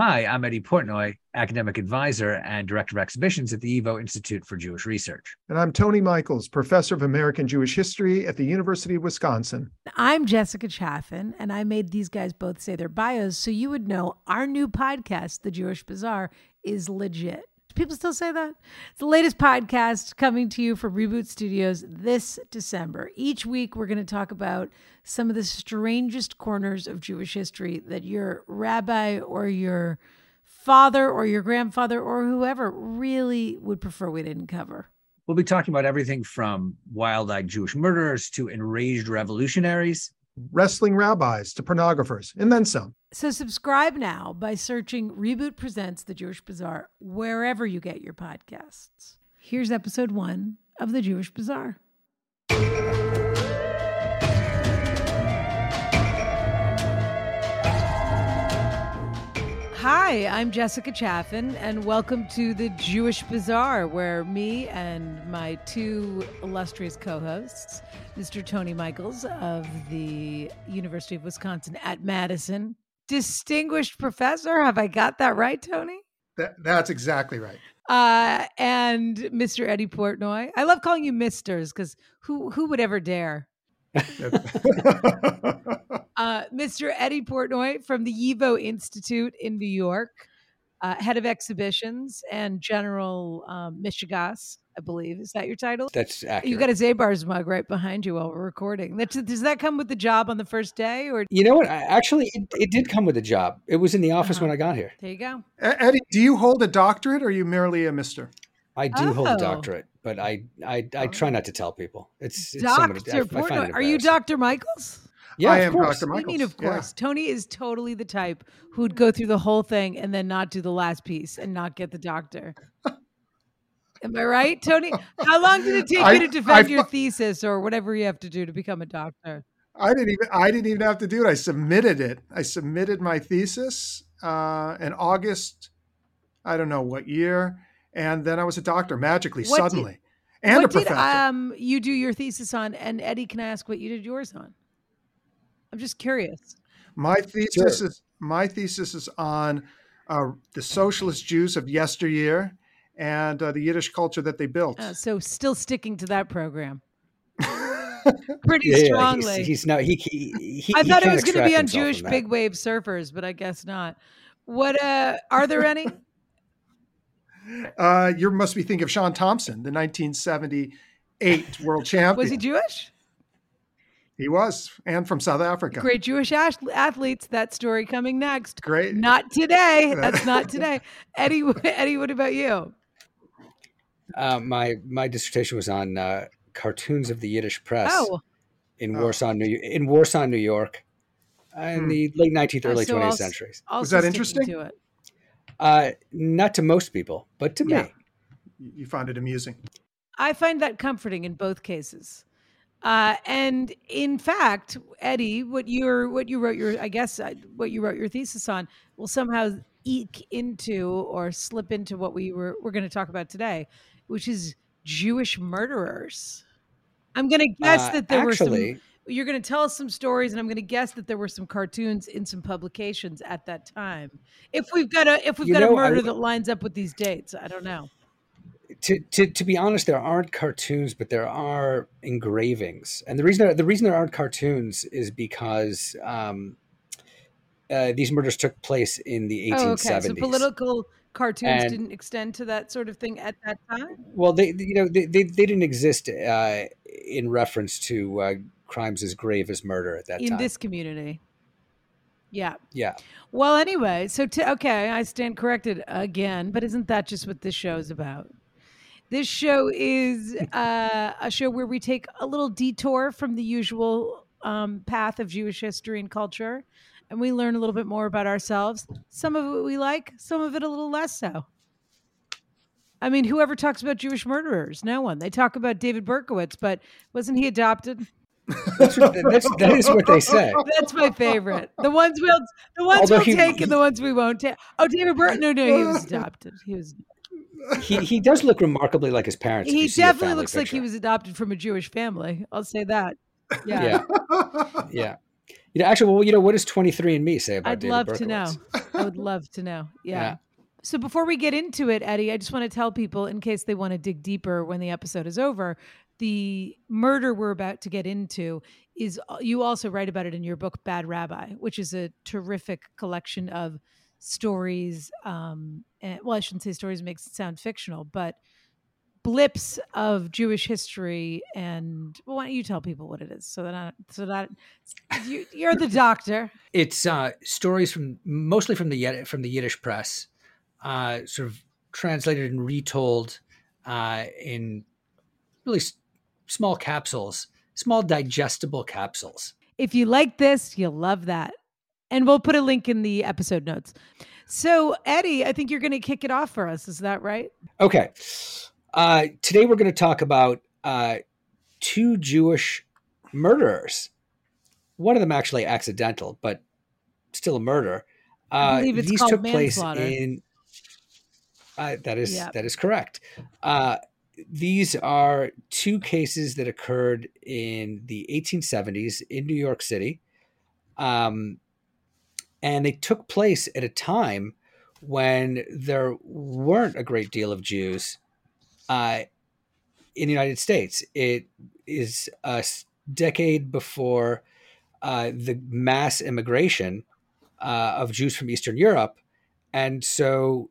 Hi, I'm Eddy Portnoy, academic advisor and director of exhibitions at the YIVO Institute for Jewish Research. And I'm Tony Michels, professor of American Jewish History at the University of Wisconsin. I'm Jessica Chaffin, and I made these guys both say their bios so you would know our new podcast, The Jewish Bizarre, is legit. People still say that? It's the latest podcast coming to you from Reboot Studios this December. Each week, we're going to talk about some of the strangest corners of Jewish history that your rabbi or your father or your grandfather or whoever really would prefer we didn't cover. We'll be talking about everything from wild eyed Jewish murderers to enraged revolutionaries wrestling rabbis to pornographers, and then some. So subscribe now by searching Reboot Presents The Jewish Bizarre wherever you get your podcasts. Here's episode one of The Jewish Bizarre. Hi, I'm Jessica Chaffin, and welcome to the Jewish Bizarre, where me and my two illustrious co hosts, Mr. Tony Michels of the University of Wisconsin at Madison, distinguished professor. Have I got that right, Tony? That, that's exactly right. Uh, and Mr. Eddy Portnoy. I love calling you Misters because who who would ever dare? uh, Mr. Eddy Portnoy from the YIVO Institute in New York, uh, head of exhibitions and general um, Michigas, I believe. Is that your title? That's accurate. You got a Zabar's mug right behind you while we're recording. That's, does that come with the job on the first day, or you know what? I, actually, it, it, did come with the job. It was in the office uh-huh. when I got here. There you go. Eddy, do you hold a doctorate, or are you merely a Mister? I do oh. hold a oh. doctorate, but I I, I try not to tell people. It's, it's Doctor Portnoy. Are you Doctor Michels? Yeah, I am course. Dr. Michels. I mean, of course. Yeah. Tony is totally the type who'd go through the whole thing and then not do the last piece and not get the doctor. Am I right, Tony? How long did it take I, you to defend I, your thesis or whatever you have to do to become a doctor? I didn't even I didn't even have to do it. I submitted it. I submitted my thesis uh, in August. I don't know what year, and then I was a doctor magically, what suddenly, did, and a professor. Did, um, you do your thesis on, and Eddy, can I ask what you did yours on? I'm just curious. My thesis sure. is my thesis is on uh, the socialist Jews of yesteryear and uh, the Yiddish culture that they built. Uh, so, still sticking to that program. Pretty yeah, strongly. Yeah, he's, he's not. He. he, he I thought it was going to be on Jewish big wave surfers, but I guess not. What uh, are there any? Uh, you must be thinking of Shaun Tomson, the 1978 world champion. Was he Jewish? He was, and from South Africa. Great Jewish athletes. That story coming next. Great. Not today. That's not today. Eddy, Eddy, what about you? Uh, my my dissertation was on uh, cartoons of the Yiddish press oh. in oh. Warsaw, New in Warsaw, New York, in hmm. the late nineteenth, early twentieth so centuries. Was that interesting? To uh, not to most people, but to yeah. me. You find it amusing. I find that comforting in both cases. Uh, and in fact, Eddy, what you're what you wrote your I guess uh, what you wrote your thesis on will somehow eke into or slip into what we were we're going to talk about today, which is Jewish murderers. I'm going to guess uh, that there actually, were some. You're going to tell us some stories, and I'm going to guess that there were some cartoons in some publications at that time. If we've got a if we've got know, a murder I, that lines up with these dates, I don't know to, to, to be honest, there aren't cartoons, but there are engravings. And the reason there, the reason there aren't cartoons is because um, uh, these murders took place in the 1870s. Oh, okay. So political cartoons and, didn't extend to that sort of thing at that time. Well, they you know they they, they didn't exist uh, in reference to uh, crimes as grave as murder at that in time in this community. Yeah. Yeah. Well, anyway, so t- okay, I stand corrected again, but isn't that just what this show is about? This show is uh, a show where we take a little detour from the usual um, path of Jewish history and culture, and we learn a little bit more about ourselves. Some of it we like, some of it a little less so. I mean, whoever talks about Jewish murderers? No one. They talk about David Berkowitz, but wasn't he adopted? That's, what, that's that is what they say. That's my favorite. The ones we'll the ones Although we'll he, take and the ones we won't take. Oh, David Burton. No, no, he was adopted. He was he he does look remarkably like his parents. He definitely looks picture. like he was adopted from a Jewish family. I'll say that. Yeah. Yeah. yeah. You know, actually, well, you know, what does 23andMe say about I'd David love Berkowitz? to know. I would love to know. Yeah. Yeah. So before we get into it, Eddy, I just want to tell people in case they want to dig deeper when the episode is over, the murder we're about to get into is you also write about it in your book Bad Rabbi, which is a terrific collection of stories um and, well I shouldn't say stories makes it sound fictional, but blips of Jewish history and well, why don't you tell people what it is so that I, so that you, you're the doctor. It's uh, stories from mostly from the from the Yiddish press, uh, sort of translated and retold uh, in really small capsules, small digestible capsules. If you like this, you'll love that. And we'll put a link in the episode notes. So, Eddy, I think you're going to kick it off for us. Is that right? Okay. Uh, today we're going to talk about uh, two Jewish murderers. One of them actually accidental, but still a murder. Uh, I believe it's these called took place in. Uh, that is that is correct. These are two cases that occurred in the 1870s in New York City, um, and they took place at a time when there weren't a great deal of Jews uh, in the United States. It is a decade before uh, the mass immigration uh, of Jews from Eastern Europe, and so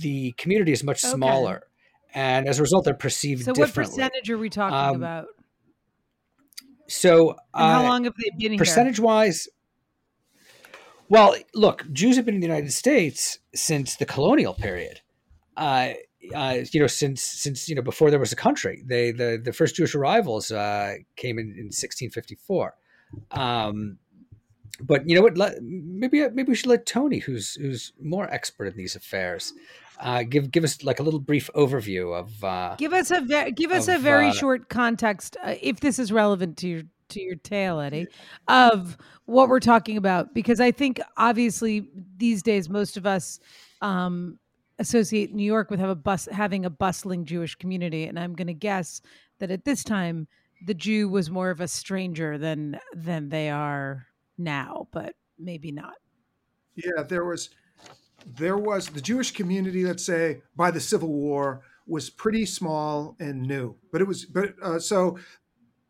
the community is much Okay. smaller, and as a result, they're perceived So, what percentage are we talking Um, about? So, how uh, long have they been here? percentage wise, well, look, Jews have been in the United States since the colonial period. Uh, uh, you know, since since you know before there was a country, they the the first Jewish arrivals uh, came in in 1654. Um, but you know what? Let, maybe maybe we should let Tony, who's who's more expert in these affairs, uh, give give us like a little brief overview of. Uh, Give us a ve- give us a very uh, short context, uh, if this is relevant to your to your tale, Eddy, of what we're talking about, because I think obviously these days most of us um, associate New York with have a bus having a bustling Jewish community, and I'm going to guess that at this time the Jew was more of a stranger than than they are now, but maybe not. Yeah, there was there was the Jewish community. Let's say by the Civil War was pretty small and new, but it was but uh, so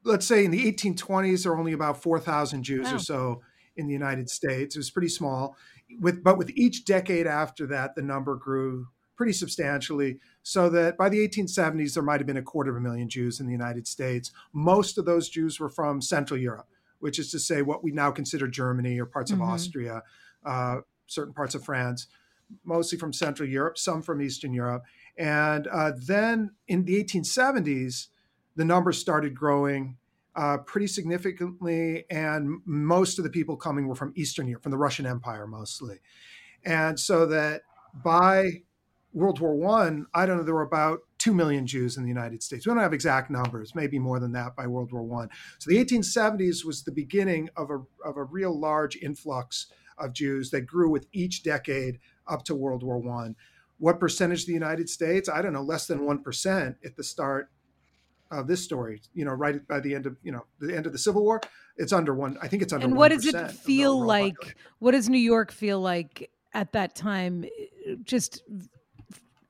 let's say in the 1820s there were only about 4,000 Jews Wow. or so in the United States. It was pretty small. With but with each decade after that, the number grew pretty substantially. So that by the 1870s there might have been a quarter of a million Jews in the United States. Most of those Jews were from Central Europe, which is to say what we now consider Germany or parts of Austria, uh, certain parts of France, mostly from Central Europe, some from Eastern Europe. And uh, then in the 1870s, the numbers started growing uh, pretty significantly, and most of the people coming were from Eastern Europe, from the Russian Empire mostly. And so that by World War One, I, don't know, there were about two million Jews in the United States. We don't have exact numbers, maybe more than that by World War One. So the 1870s was the beginning of a of a real large influx of Jews that grew with each decade up to World War One. What percentage of the United States? I don't know, less than one percent at the start of this story. You know, right by the end of you know the end of the Civil War, it's under one. I think it's under. and what does it feel like population. what does new york feel like at that time just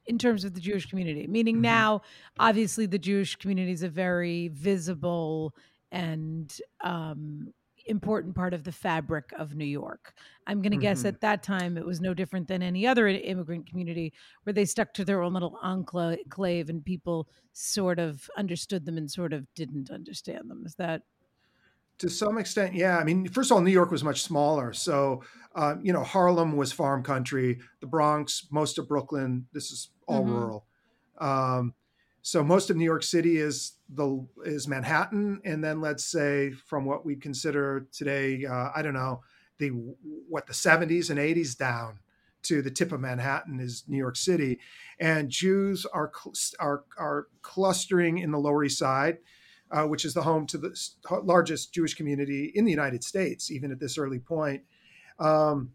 in terms of the jewish community meaning Mhm. now obviously the jewish community is a very visible and um, important part of the fabric of new york i'm going to guess Mhm. at that time it was no different than any other immigrant community where they stuck to their own little enclave and people sort of understood them and sort of didn't understand them is that To some extent, yeah. I mean, first of all, New York was much smaller. So, uh, you know, Harlem was farm country. The Bronx, most of Brooklyn, this is all Mhm. rural. Um, so most of New York City is the is Manhattan, and then let's say from what we consider today, uh, I don't know, the what the 70s and 80s down to the tip of Manhattan is New York City, and Jews are are are clustering in the Lower East Side uh, which is the home to the largest Jewish community in the United States, even at this early point. Um,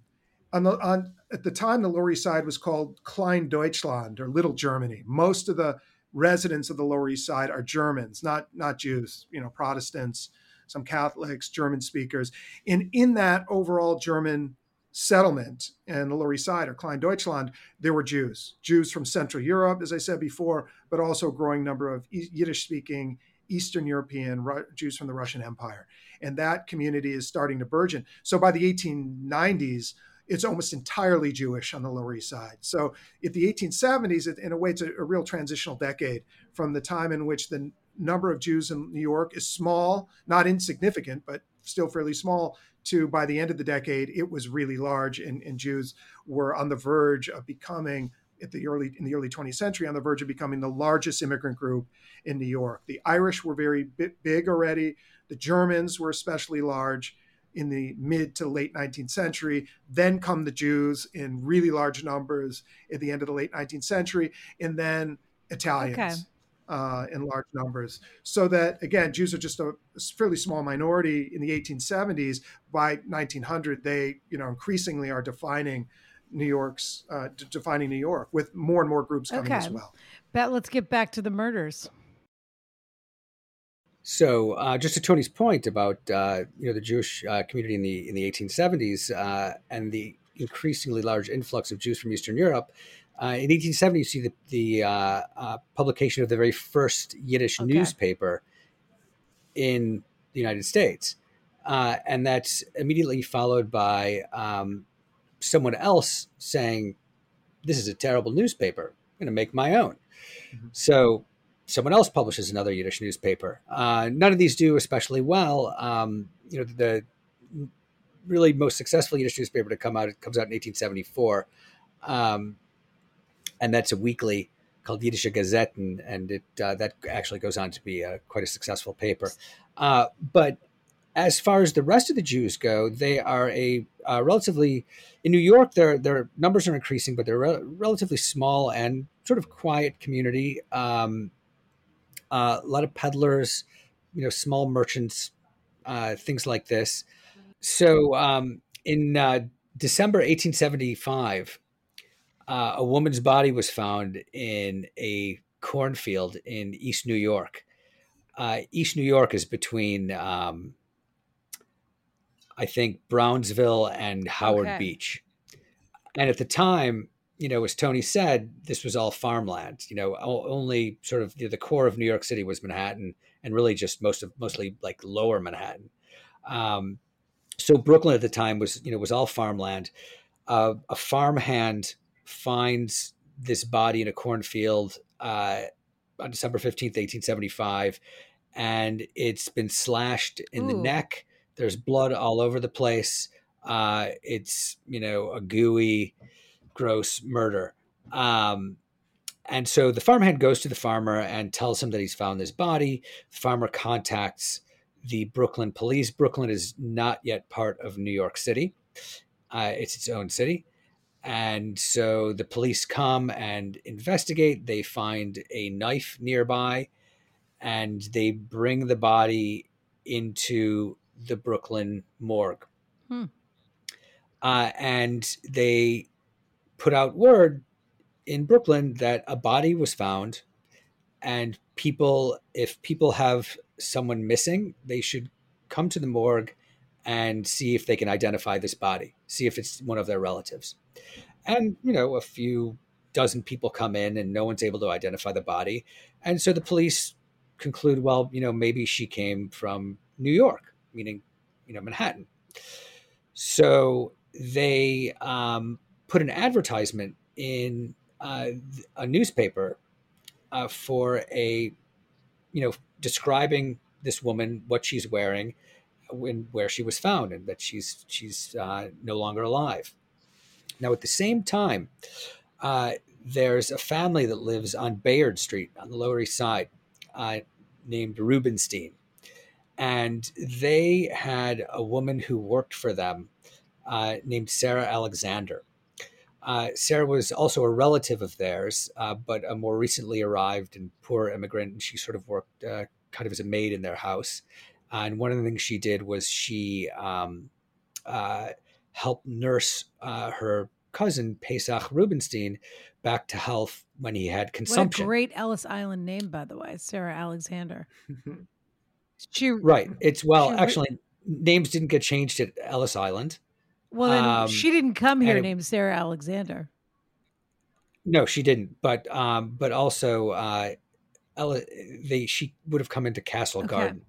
on the, on, at the time, the Lower East Side was called Klein Deutschland or Little Germany. Most of the residents of the Lower East Side are Germans, not not Jews, you know, Protestants. some Catholics, German speakers. And in that overall German settlement in the Lower East Side or Klein Deutschland, there were Jews, Jews from Central Europe, as I said before, but also a growing number of Yiddish speaking Eastern European Jews from the Russian Empire. And that community is starting to burgeon. So by the 1890s, it's almost entirely Jewish on the Lower East Side. So, at the 1870s, in a way, it's a, a, real transitional decade from the time in which the number of Jews in New York is small, not insignificant, but still fairly small, to by the end of the decade, it was really large, and, and Jews were on the verge of becoming at the early in the early 20th century on the verge of becoming the largest immigrant group in New York. The Irish were very big already. The Germans were especially large in the mid to late 19th century. Then come the Jews in really large numbers at the end of the late 19th century, and then Italians. Okay uh, in large numbers. So that again, Jews are just a fairly small minority in the 1870s. By 1900, they you know increasingly are defining New York's uh, d- defining New York with more and more groups coming okay. as well. Bet let's get back to the murders. So, uh, just to Tony's point about uh, you know the Jewish uh, community in the in the 1870s uh, and the increasingly large influx of Jews from Eastern Europe, uh, in 1870, you see the, the uh, uh, publication of the very first Yiddish okay. newspaper in the United States. Uh, and that's immediately followed by um, someone else saying, This is a terrible newspaper. I'm going to make my own. Mm-hmm. So someone else publishes another Yiddish newspaper. Uh, none of these do especially well. Um, you know, the really most successful Yiddish newspaper to come out, it comes out in 1874. Um, and that's a weekly called Yiddische Gazetten, and it uh, that actually goes on to be a, quite a successful paper. Uh, but as far as the rest of the Jews go, they are a uh, relatively in New York. Their their numbers are increasing, but they're a relatively small and sort of quiet community. Um, uh, a lot of peddlers, you know, small merchants, uh, things like this. So um, in uh, December 1875, uh, a woman's body was found in a cornfield in East New York. Uh, East New York is between, um, I think, Brownsville and Howard okay. Beach. And at the time, you know, as Tony said, this was all farmland. You know, only sort of you know, the core of New York City was Manhattan, and really just most of mostly like Lower Manhattan. Um, so Brooklyn at the time was you know was all farmland. Uh, a farmhand finds this body in a cornfield uh, on December 15th, 1875, and it's been slashed in Ooh. the neck. There's blood all over the place. Uh, it's, you know, a gooey, gross murder. Um, and so the farmhand goes to the farmer and tells him that he's found this body. The farmer contacts the Brooklyn police. Brooklyn is not yet part of New York City, uh, it's its own city. And so the police come and investigate. They find a knife nearby and they bring the body into the Brooklyn morgue. Hmm. Uh, and they put out word in Brooklyn that a body was found. And people, if people have someone missing, they should come to the morgue and see if they can identify this body, see if it's one of their relatives. And, you know, a few dozen people come in and no one's able to identify the body. And so the police conclude, well, you know, maybe she came from New York, meaning, you know, Manhattan. So they um, put an advertisement in uh, a newspaper uh, for a, you know, describing this woman, what she's wearing, when where she was found, and that she's she's uh, no longer alive. Now, at the same time, uh, there's a family that lives on Bayard Street on the Lower East Side uh, named Rubenstein. And they had a woman who worked for them uh, named Sarah Alexander. Uh, Sarah was also a relative of theirs, uh, but a more recently arrived and poor immigrant. And she sort of worked uh, kind of as a maid in their house. and one of the things she did was she um, helped nurse uh, her cousin Pesach Rubenstein back to health when he had consumption. What a great Ellis Island name, by the way, Sarah Alexander. She right. It's well, she- actually, names didn't get changed at Ellis Island. Well, then um, she didn't come here it- named Sarah Alexander. No, she didn't. But um, but also, uh, Ella, they she would have come into Castle Okay. Garden,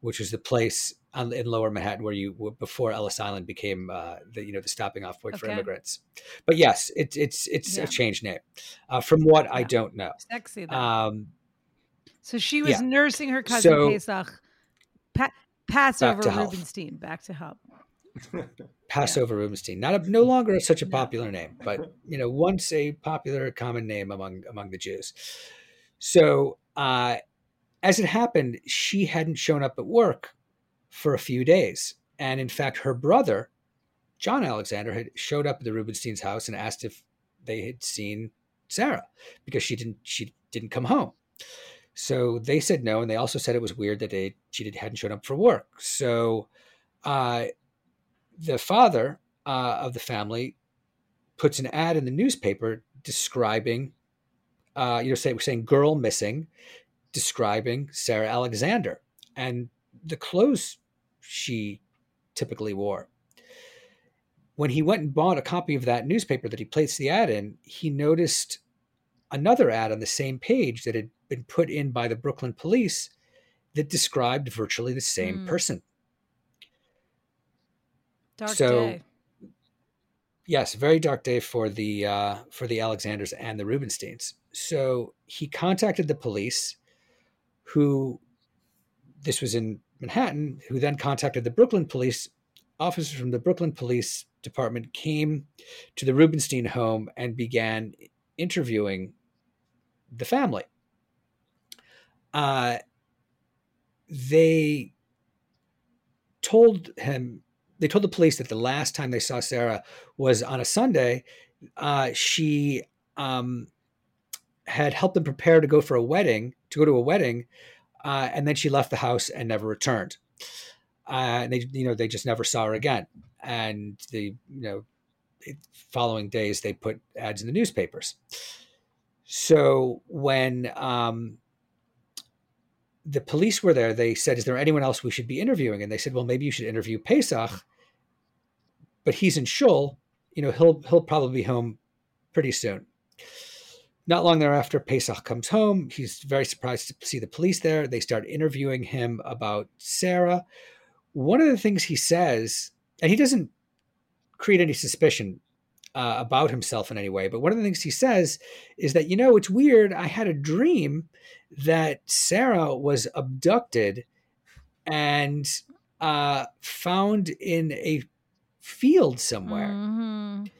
which was the place on, in Lower Manhattan where you before Ellis Island became uh, the you know the stopping off point for immigrants. But yes, it's it's it's Yeah. a changed name. Uh, from what I don't know. Sexy though. Um, so she was yeah. nursing her cousin So- Pesach. Pa- Passover. Rubenstein. Back to help. Passover Rubenstein, not a, no longer such a popular name, but you know, once a popular common name among among the Jews. So, uh, as it happened, she hadn't shown up at work for a few days, and in fact, her brother, John Alexander, had showed up at the Rubenstein's house and asked if they had seen Sarah because she didn't she didn't come home. So they said no, and they also said it was weird that they she did, hadn't shown up for work. So. Uh, the father uh, of the family puts an ad in the newspaper describing, uh, you know, say, saying girl missing, describing Sarah Alexander and the clothes she typically wore. When he went and bought a copy of that newspaper that he placed the ad in, he noticed another ad on the same page that had been put in by the Brooklyn police that described virtually the same Hmm. person. Dark So- day. yes, very dark day for the uh, for the Alexanders and the Rubensteins. So he contacted the police, who this was in Manhattan, who then contacted the Brooklyn police. Officers from the Brooklyn Police Department came to the Rubenstein home and began interviewing the family. Uh, they told him they told the police that the last time they saw Sarah was on a Sunday. Uh, she um, had helped them prepare to go for a wedding, to go to a wedding, uh, and then she left the house and never returned. Uh, and they, you know, they just never saw her again. And the, you know, following days they put ads in the newspapers. So when um, the police were there, they said, "Is there anyone else we should be interviewing?" And they said, "Well, maybe you should interview Pesach, but he's in Shul. You know, he'll he'll probably be home pretty soon." Not long thereafter, Pesach comes home. He's very surprised to see the police there. They start interviewing him about Sarah. One of the things he says, and he doesn't create any suspicion uh, about himself in any way, but one of the things he says is that, you know, it's weird. I had a dream that Sarah was abducted and uh, found in a field somewhere. Mhm.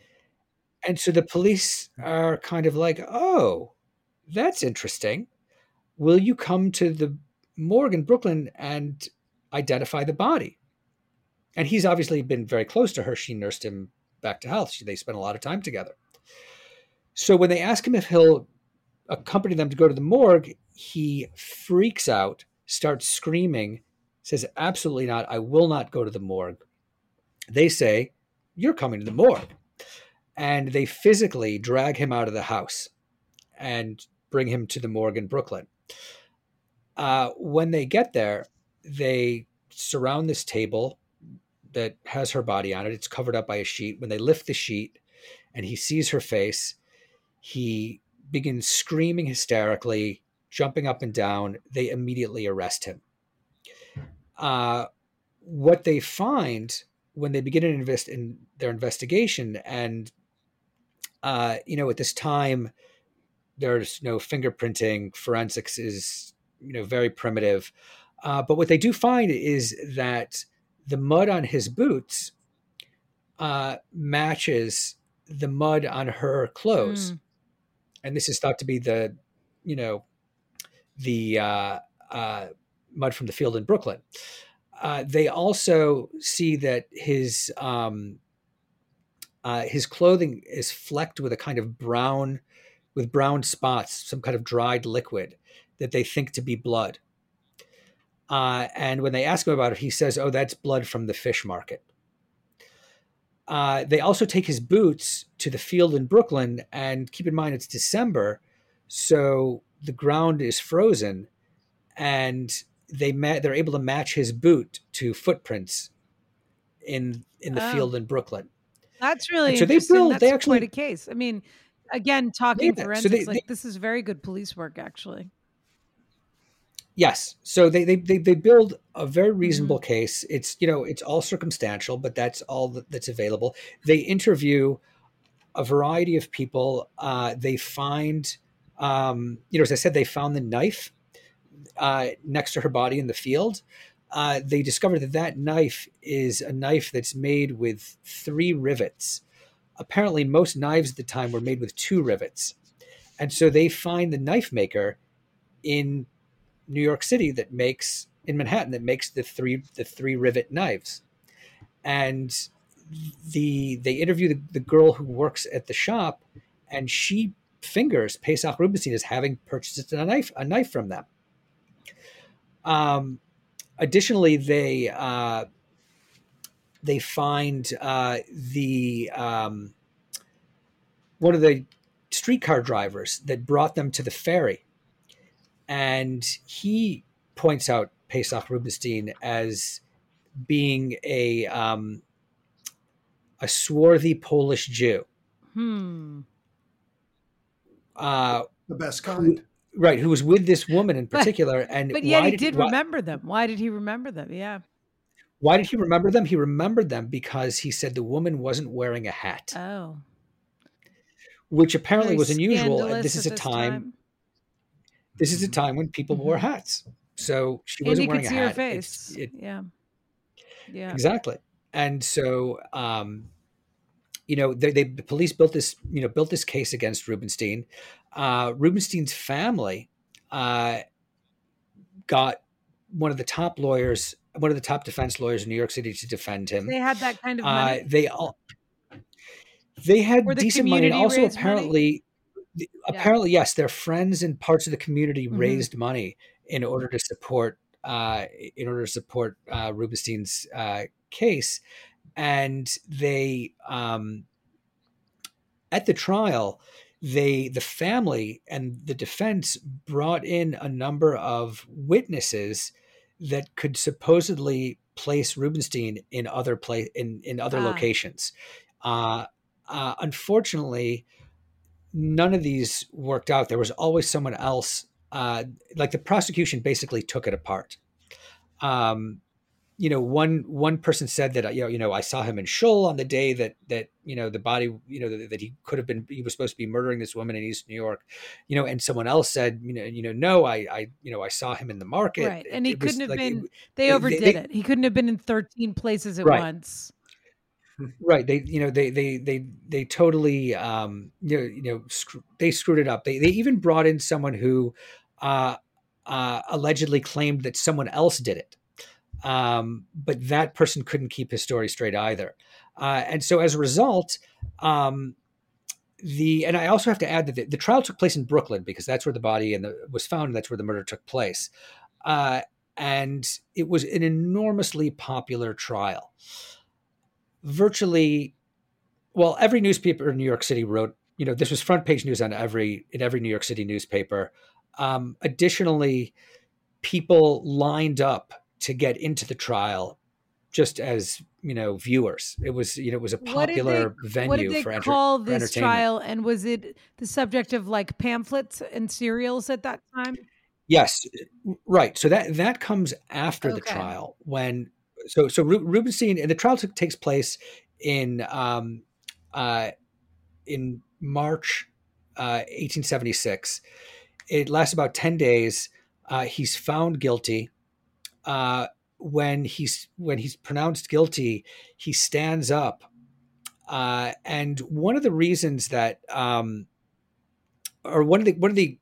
And so the police are kind of like, oh, that's interesting. Will you come to the morgue in Brooklyn and identify the body? And he's obviously been very close to her. She nursed him back to health. She, they spent a lot of time together. So when they ask him if he'll accompany them to go to the morgue, he freaks out, starts screaming, says, Absolutely not. I will not go to the morgue. They say, You're coming to the morgue and they physically drag him out of the house and bring him to the morgue in Brooklyn. Uh, when they get there, they surround this table that has her body on it. It's covered up by a sheet. When they lift the sheet and he sees her face, he begins screaming hysterically, jumping up and down. They immediately arrest him. Uh, what they find when they begin to invest in their investigation and uh, you know, at this time, there's no fingerprinting. Forensics is, you know, very primitive. Uh, but what they do find is that the mud on his boots uh, matches the mud on her clothes, Mm. and this is thought to be the, you know, the uh, uh, mud from the field in Brooklyn. Uh, they also see that his um, uh, his clothing is flecked with a kind of brown, with brown spots, some kind of dried liquid that they think to be blood. Uh, and when they ask him about it, he says, "Oh, that's blood from the fish market." Uh, they also take his boots to the field in Brooklyn, and keep in mind it's December, so the ground is frozen, and they ma- they're able to match his boot to footprints in in the Oh. field in Brooklyn. That's really And so they build- That's they quite a case. I mean, again, talking Yeah, so they- like they- this is very good police work, actually. Yes. So they they they, they build a very Mm-hmm. reasonable case. It's you know it's all circumstantial, but that's all that, that's available. They interview a variety of people. Uh, they find um, you know as I said, they found the knife uh, next to her body in the field. Uh, they discovered that that knife is a knife that's made with three rivets. Apparently, most knives at the time were made with two rivets, and so they find the knife maker in New York City that makes in Manhattan that makes the three the three rivet knives, and the they interview the, the girl who works at the shop, and she fingers Pesach Rubenstein as having purchased a knife a knife from them. Um, additionally, they uh, they find uh, the um, one of the streetcar drivers that brought them to the ferry and he points out Pesach Rubenstein as being a um, a swarthy Polish Jew, Hmm. uh, The best kind. Right? Who was with this woman in But- particular, and But yet why he did why, remember them. Why did he remember them? Yeah. why did he remember them? He remembered them because he said the woman wasn't wearing a hat, Oh. which apparently Very was unusual. And this is a time, This is a time when people wore Mhm. hats, so she wasn't wearing could a see hat. her face. it- yeah. Yeah. exactly and so um you know they, they the police built this you know built this case against rubenstein uh rubenstein's family uh got one of the top lawyers one of the top defense lawyers in new york city to defend him They had that kind of uh money. they all they had the decent money and also raised money? apparently apparently yes their friends and parts of the community Mhm. raised money in order to support uh in order to support uh rubenstein's uh case and they um at the trial they the family and the defense brought in a number of witnesses that could supposedly place Rubenstein in other place in in other Ah. locations. Uh, uh, unfortunately, none of these worked out. There was always someone else. Uh, like the prosecution basically took it apart. Um, you know, one one person said that you know, you know, I saw him in Shul on the day that that you know the body, you know, that, that he could have been, he was supposed to be murdering this woman in East New York, you know, and someone else said, you know, you know, no, I, I, you know, I saw him in the market, Right, and he It couldn't have like, been- they- They they- overdid they- it. He couldn't have been in 13 places at Right. once. right they you know they they they they totally um you know, you know screw, they screwed it up they they even brought in someone who uh uh allegedly claimed that someone else did it um but that person couldn't keep his story straight either. Uh and so as a result um the and I also have to add that the, the trial took place in Brooklyn because that's where the body and the, was found and that's where the murder took place. Uh and it was an enormously popular trial. Virtually well every newspaper in new york city wrote you know this was front page news on every in every new york city newspaper. Um, additionally people lined up to get into the trial just as you know viewers it was you know it was a What did they- popular venue what did they for, enter- call this trial? And was it the subject of like pamphlets and serials at that time? Yes, right. So that that comes after the trial when so so Ru- Rubenstein and the trial took, takes place in um uh in March uh 1876. It lasts about 10 days. Uh he's found guilty. Uh when he's when he's pronounced guilty, he stands up. Uh and one of the reasons that um or one of the one of the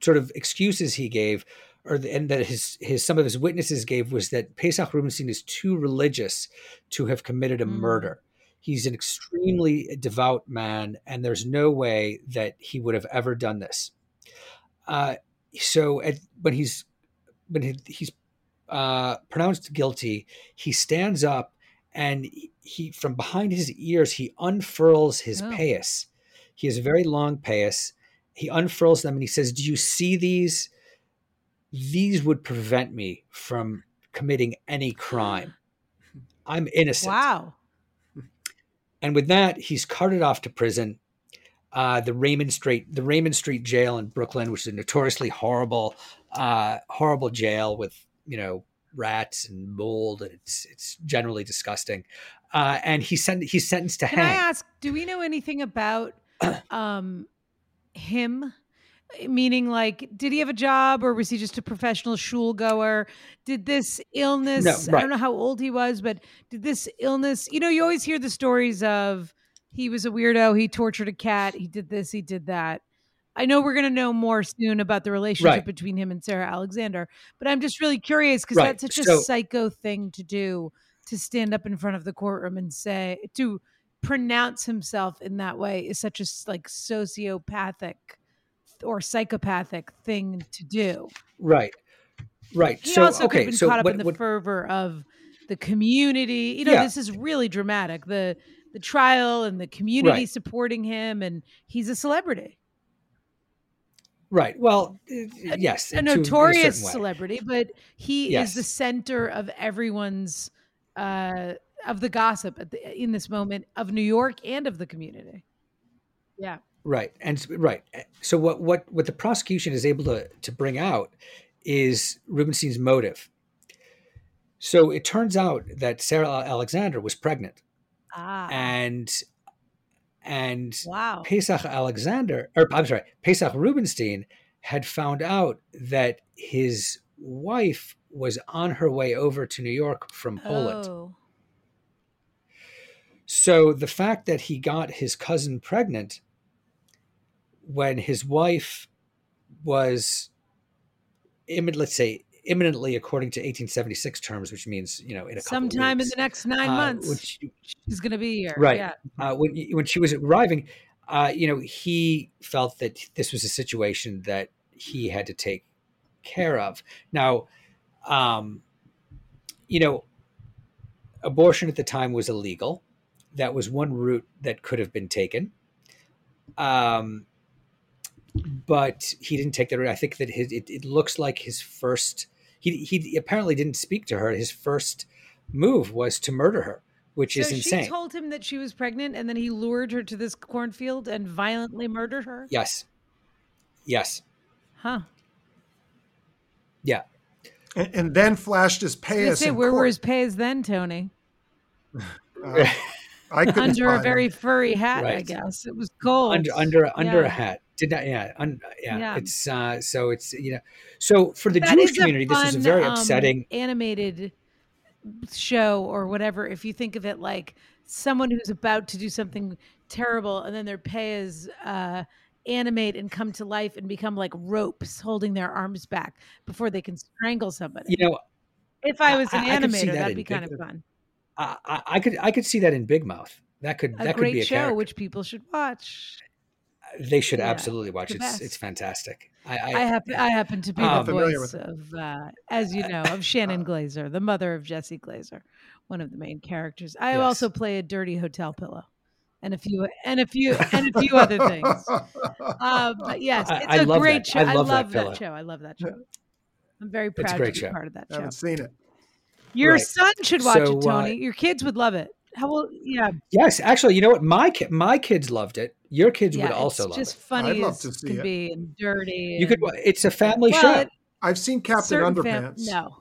sort of excuses he gave or the, and that his his some of his witnesses gave was that Pesach Rubenstein is too religious to have committed a Mm. murder. He's an extremely devout man, and there's no way that he would have ever done this. Uh, so at, when he's when he, he's uh, pronounced guilty, he stands up and he, from behind his ears he unfurls his Oh. payas. He has a very long payas. He unfurls them and he says, "Do you see these?" these would prevent me from committing any crime. I'm innocent. Wow. And with that, he's carted off to prison. Uh, the Raymond Street, the Raymond Street jail in Brooklyn, which is a notoriously horrible, uh, horrible jail with you know rats and mold, and it's it's generally disgusting. Uh, and he's sent he's sentenced to Can hang. I ask, do we know anything about um him? Meaning, like, did he have a job or was he just a professional shul goer? Did this illness, I right. don't know how old he was, but did this illness, you know, you always hear the stories of he was a weirdo, he tortured a cat, he did this, he did that. I know we're going to know more soon about the relationship Right. between him and Sarah Alexander, but I'm just really curious because Right. that's such a psycho thing to do to stand up in front of the courtroom and say to pronounce himself in that way is such a like sociopathic or psychopathic thing to do. right, right. He so also could okay, have been so caught up what, in the what- fervor of the community. You know, Yeah. this is really dramatic. The the trial and the community Right. supporting him, and he's a celebrity, right? Well, yes, a to- notorious way. celebrity, but he Yes. is the center of everyone's uh, of the gossip at the, in this moment of New York and of the community. Yeah. Right. And right. So what what what the prosecution is able to to bring out is Rubenstein's motive. So it turns out that Sarah Alexander was pregnant Ah. and and wow. Pesach Alexander or I'm sorry, Pesach Rubenstein had found out that his wife was on her way over to New York from Poland. Oh. So the fact that he got his cousin pregnant when his wife was, let's say, imminently, according to 1876 terms, which means you know in a Sometime in the next nine uh, months, when she, she's going to be here. Right. Yeah. uh, when when she was arriving, uh, you know, he felt that this was a situation that he had to take care of. Now, um, you know, abortion at the time was illegal. That was one route that could have been taken. Um, but he didn't take that route. I think that his, it, it looks like his first. He he apparently didn't speak to her. His first move was to murder her, which So is insane. she told him that she was pregnant, and then he lured her to this cornfield and violently murdered her. Yes. Yes. Huh? Yeah. and, and then flashed his I pay gonna say, in where were his pays then, Tony? Uh, I Under a very him. furry hat, I guess. It was cold. Under under under a hat. Did not yeah, un, yeah. Yeah. It's uh so it's you know so for the That Jewish is a community this is fun, very um, upsetting. animated show or whatever. If you think of it like someone who's about to do something terrible, and then their pay is uh, animate and come to life and become like ropes holding their arms back before they can strangle somebody. You know, if I was an I- I animator, that that'd be kind of fun. I, I could I could see that in Big Mouth. That could A that could be a show, character. which people should watch. They should yeah, absolutely watch. the It's it's fantastic. I, I, I, happen I happen to be Um, the voice of, uh, as you know, of Shannon Glaser, the mother of Jessi Glaser, one of the main characters. I Yes. also play a dirty hotel pillow, and a few and a few and a few other things. Um, but yes, it's I a great that. show. I I love love, that that, show. I love that show. I'm very proud a great to be show. part of that show. I haven't seen it. Your Right. son should watch So, it, uh, Tony. Your kids would love it. How old? Yeah, yes, actually, you know what? My ki- my kids loved it. Your kids yeah. would also love it. it's just funny I'd love as to see can it. be and dirty. You could. It's a family well, show. it- I've seen Captain certain fam- Underpants. no.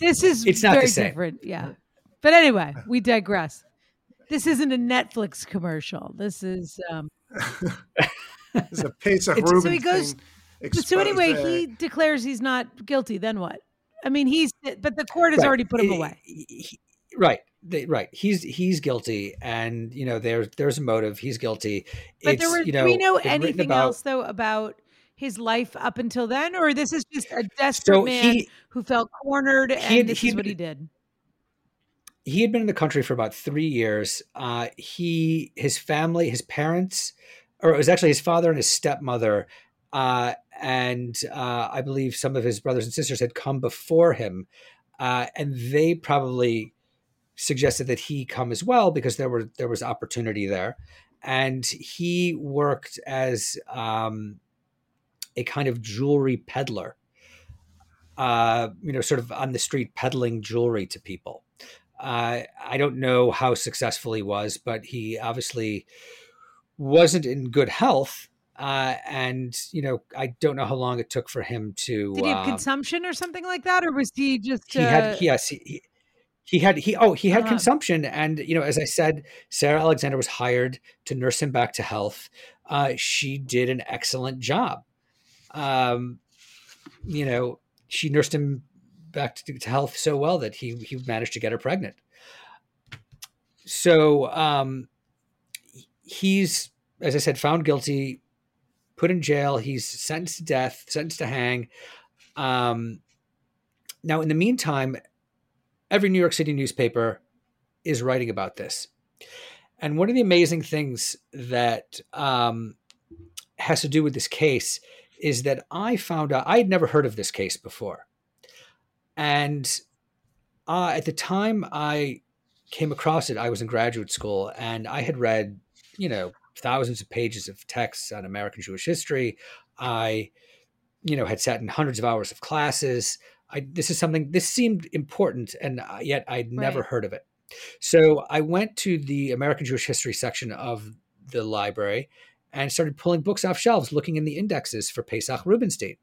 This is It's not the very same. different. Yeah. But anyway, we digress. This isn't a Netflix commercial. This is um It's a Pesach It's- Rubin So he goes- thing so anyway, expose. he declares he's not guilty, then what? I mean, he's but the court has Right. already put him He- away. he- he- right. They, right. He's he's guilty, and you know there's there's a motive. He's guilty. But it's, there were you know, do we know anything about- else though about his life up until then? Or this is just a desperate So man he who felt cornered and had- this is what he did. he had been in the country for about three years. Uh, he, his family, his parents, or it was actually his father and his stepmother, uh, and uh, I believe some of his brothers and sisters had come before him, uh, and they probably suggested that he come as well because there were there was opportunity there, and he worked as um, a kind of jewelry peddler. uh, you know, sort of on the street peddling jewelry to people. Uh, I don't know how successful he was, but he obviously wasn't in good health. Uh, and you know, I don't know how long it took for him to. Did he have um, consumption or something like that, or was he just? he had uh, yes he, he- he had he oh he had Uh-huh. consumption. And you know as i said sarah alexander was hired to nurse him back to health. Uh, she did an excellent job. Um, you know she nursed him back to, to health so well that he he managed to get her pregnant. So um, he's as i said found guilty put in jail. He's sentenced to death sentenced to hang. Um, now in the meantime every New York City newspaper is writing about this. And one of the amazing things that um, has to do with this case is that I found out I had never heard of this case before. And uh, at the time I came across it, I was in graduate school and I had read, you know, thousands of pages of texts on American Jewish history. I, you know, had sat in hundreds of hours of classes. I, this is something this seemed important and uh, yet i'd never Right. heard of it. So i went to the american jewish history section of the library and started pulling books off shelves looking in the indexes for pesach rubenstein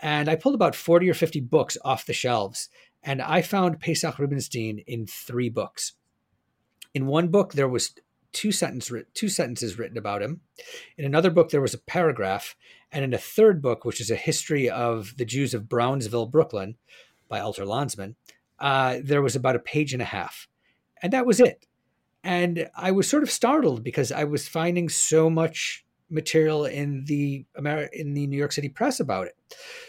and i pulled about 40 or 50 books off the shelves and i found pesach rubenstein in three books. In one book there was two sentence two sentences written about him. In another book there was a paragraph and in a third book, which is a history of the Jews of Brownsville, Brooklyn, by Alter Landesman, uh, there was about a page and a half. And that was it. And I was sort of startled because I was finding so much material in the Ameri- in the New York City press about it.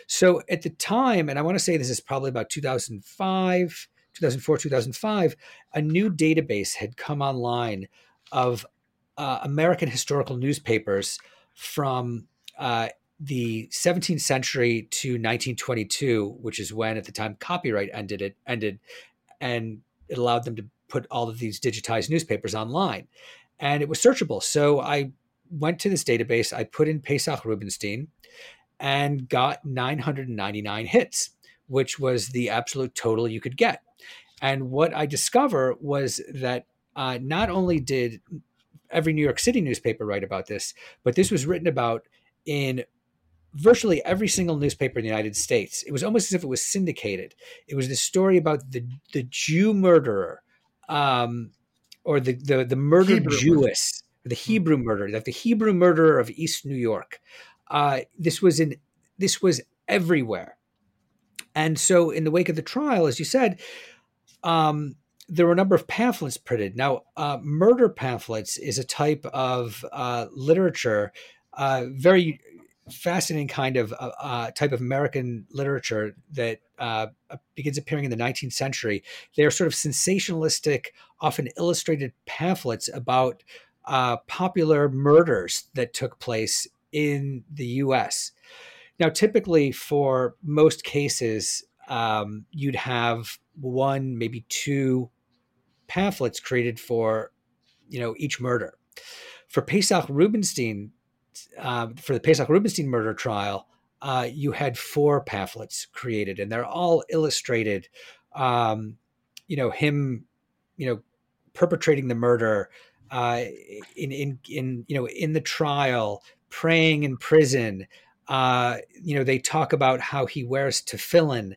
So at the time, and I want to say this is probably about 2005, 2004, 2005, a new database had come online of uh, American historical newspapers from uh, the 17th century to 1922, which is when at the time copyright ended it ended, and it allowed them to put all of these digitized newspapers online, and it was searchable. So I went to this database, I put in Pesach Rubenstein, and got 999 hits, which was the absolute total you could get. And what I discover was that uh, not only did every New York City newspaper write about this, but this was written about in virtually every single newspaper in the United States. It was almost as if it was syndicated. It was the story about the the Jew murderer, um, or the the the murdered Hebrew Jewess, the Hebrew murderer, like the Hebrew murderer of East New York. Uh, this was in this was everywhere, and so in the wake of the trial, as you said. Um, there were a number of pamphlets printed. Now, uh, murder pamphlets is a type of uh, literature, uh, very fascinating kind of uh, uh, type of American literature that uh, begins appearing in the 19th century. They are sort of sensationalistic, often illustrated pamphlets about uh, popular murders that took place in the U.S. Now, typically, for most cases, um, you'd have one, maybe two pamphlets created for, you know, each murder. For Pesach Rubenstein, uh, for the Pesach Rubenstein murder trial, uh, you had four pamphlets created, and they're all illustrated. Um, you know, him, you know, perpetrating the murder uh, in in in you know in the trial, praying in prison. Uh, you know, they talk about how he wears tefillin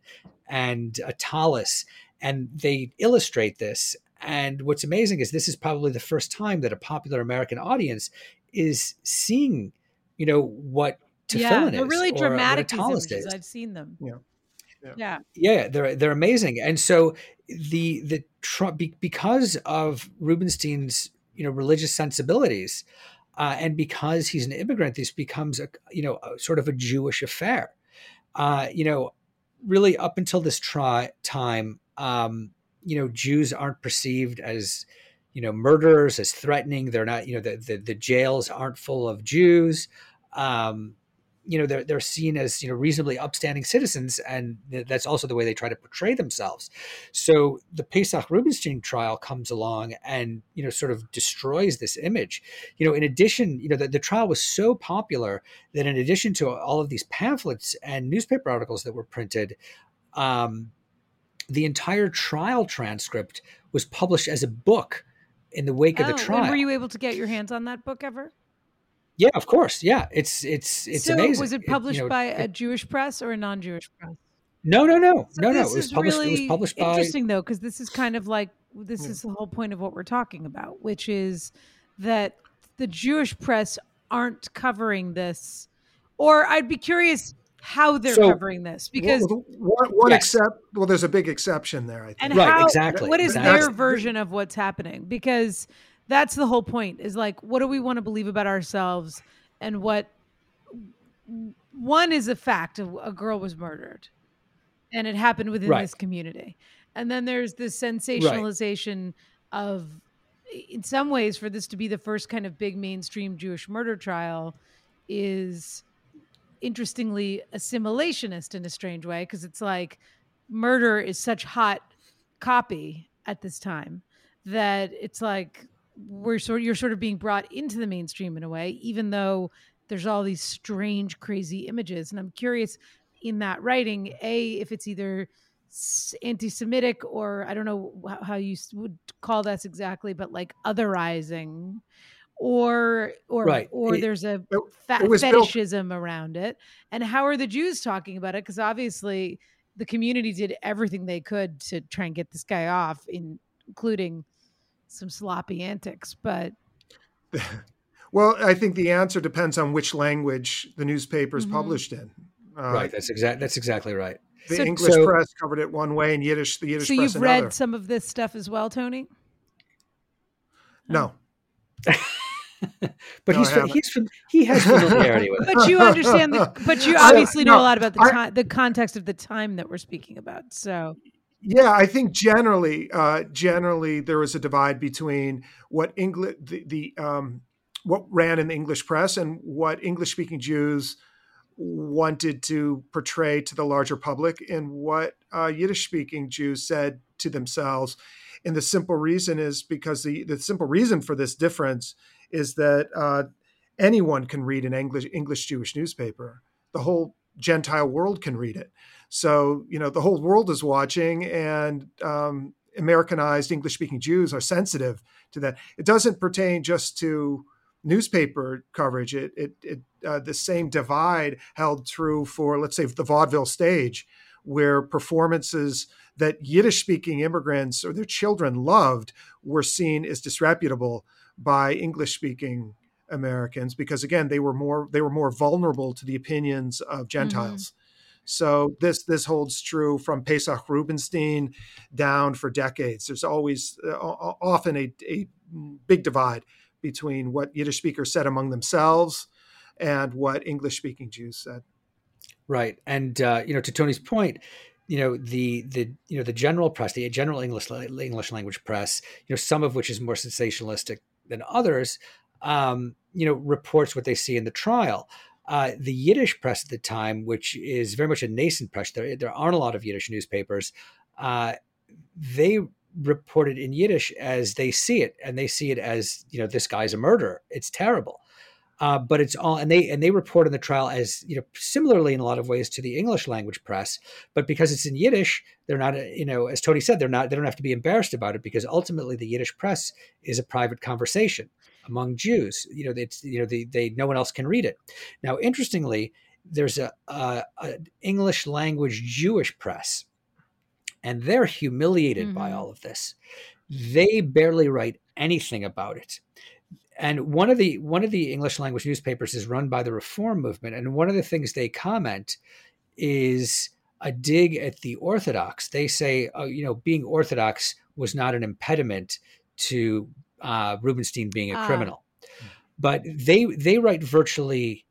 and a tallis, and they illustrate this. And what's amazing is this is probably the first time that a popular American audience is seeing, you know, what tefillin yeah, is. they're really or what a dramatic. These tallis images. is I've seen them. Yeah. Yeah. yeah. yeah they're they're amazing and so the the tr- because of rubenstein's you know religious sensibilities uh, and because he's an immigrant this becomes a you know a, sort of a jewish affair uh, you know really up until this tri- time um, you know jews aren't perceived as you know murderers as threatening they're not you know the the, the jails aren't full of jews um, you know they're they're seen as you know reasonably upstanding citizens, and that's also the way they try to portray themselves. So the Pesach Rubenstein trial comes along and you know sort of destroys this image. You know, in addition, you know the, the trial was so popular that in addition to all of these pamphlets and newspaper articles that were printed, um, the entire trial transcript was published as a book in the wake oh, of the oh, trial. were you able to get your hands on that book ever? Yeah, of course. Yeah, it's it's it's so amazing. Was it published you know, by it, a Jewish press or a non-Jewish press? No, no, no, So no, no. It was published. Really it was published by. interesting though, because this is kind of like this hmm. is the whole point of what we're talking about, which is that the Jewish press aren't covering this, or I'd be curious how they're So- covering this because Well, one, one Yes. except well, there's a big exception there. I think. and Right, how exactly, what is exactly. their version of what's happening because that's the whole point is like what do we want to believe about ourselves and what one is a fact a, a girl was murdered and it happened within Right. this community and then there's this sensationalization of in some ways for this to be the first kind of big mainstream jewish murder trial is interestingly assimilationist in a strange way because it's like murder is such hot copy at this time that it's like we're sort you're sort of being brought into the mainstream in a way even though there's all these strange crazy images. And i'm curious in that writing a if it's either anti-semitic or i don't know how you would call this exactly but like otherizing or or Right. or It- there's a fa- it was built- fetishism around it and how are the jews talking about it because obviously the community did everything they could to try and get this guy off in, including some sloppy antics but Well, I think the answer depends on which language the newspaper is Mhm. published in. Uh, right. That's exact. That's exactly right. The So- English So- press covered it one way, and Yiddish, the Yiddish so press you've read some of this stuff as well tony No, But No, he's I fa- haven't. he's fam- he has familiarity with it. but you understand the but you I- obviously know no, a lot about the I- time the context of the time that we're speaking about so Yeah, I think generally, uh, generally there was a divide between what English, the, the um, what ran in the English press, and what English-speaking Jews wanted to portray to the larger public, and what uh, Yiddish-speaking Jews said to themselves. And the simple reason is because the the simple reason for this difference is that uh, anyone can read an English English Jewish newspaper. The whole Gentile world can read it. So, you know, the whole world is watching, and um, Americanized English speaking Jews are sensitive to that. It doesn't pertain just to newspaper coverage. It, it, it uh, the same divide held true for, let's say, the vaudeville stage, where performances that Yiddish speaking immigrants or their children loved were seen as disreputable by English speaking Americans because again they were more they were more vulnerable to the opinions of Gentiles. So this this holds true from Pesach Rubenstein down for decades. There's always uh, often a, a big divide between what Yiddish speakers said among themselves and what English speaking Jews said. Right, and uh, you know, to Tony's point, you know the the you know the general press, the general English English language press, you know, some of which is more sensationalistic than others, um, you know, reports what they see in the trial. Uh, the Yiddish press at the time, which is very much a nascent press, there there aren't a lot of Yiddish newspapers. Uh, they reported in Yiddish as they see it, and they see it as you know this guy's a murderer. It's terrible. Uh, but it's all and they and they report on the trial as you know similarly in a lot of ways to the English language press, but because it's in Yiddish, they're not you know as Tony said they're not they don't have to be embarrassed about it because ultimately the Yiddish press is a private conversation among Jews. You know it's you know they, they no one else can read it. Now interestingly, there's a, a, a English language Jewish press, and they're humiliated by Mhm. all of this. They barely write anything about it and one of the one of the English language newspapers is run by the Reform movement, and one of the things they comment is a dig at the Orthodox. They say, oh, you know, being Orthodox was not an impediment to uh, Rubenstein being a Ah. criminal, but they they write virtually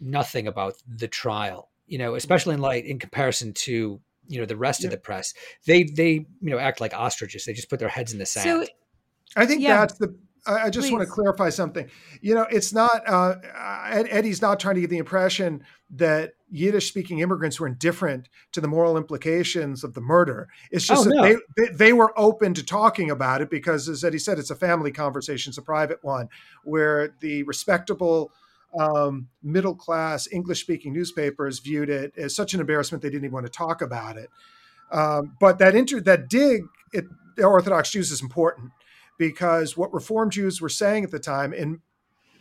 nothing about the trial. You know, especially in light in comparison to you know the rest of the press. They they you know act like ostriches. They just put their heads in the sand. so I think Yeah. that's the I, I just want to clarify something. You know, it's not uh, Eddy's not trying to give the impression that Yiddish-speaking immigrants were indifferent to the moral implications of the murder. It's just Oh, that no. they, they they were open to talking about it because, as Eddy said, it's a family conversation, it's a private one, where the respectable um, middle-class English-speaking newspapers viewed it as such an embarrassment they didn't even want to talk about it. Um, but that inter that dig at Orthodox Jews is important because what Reform Jews were saying at the time, and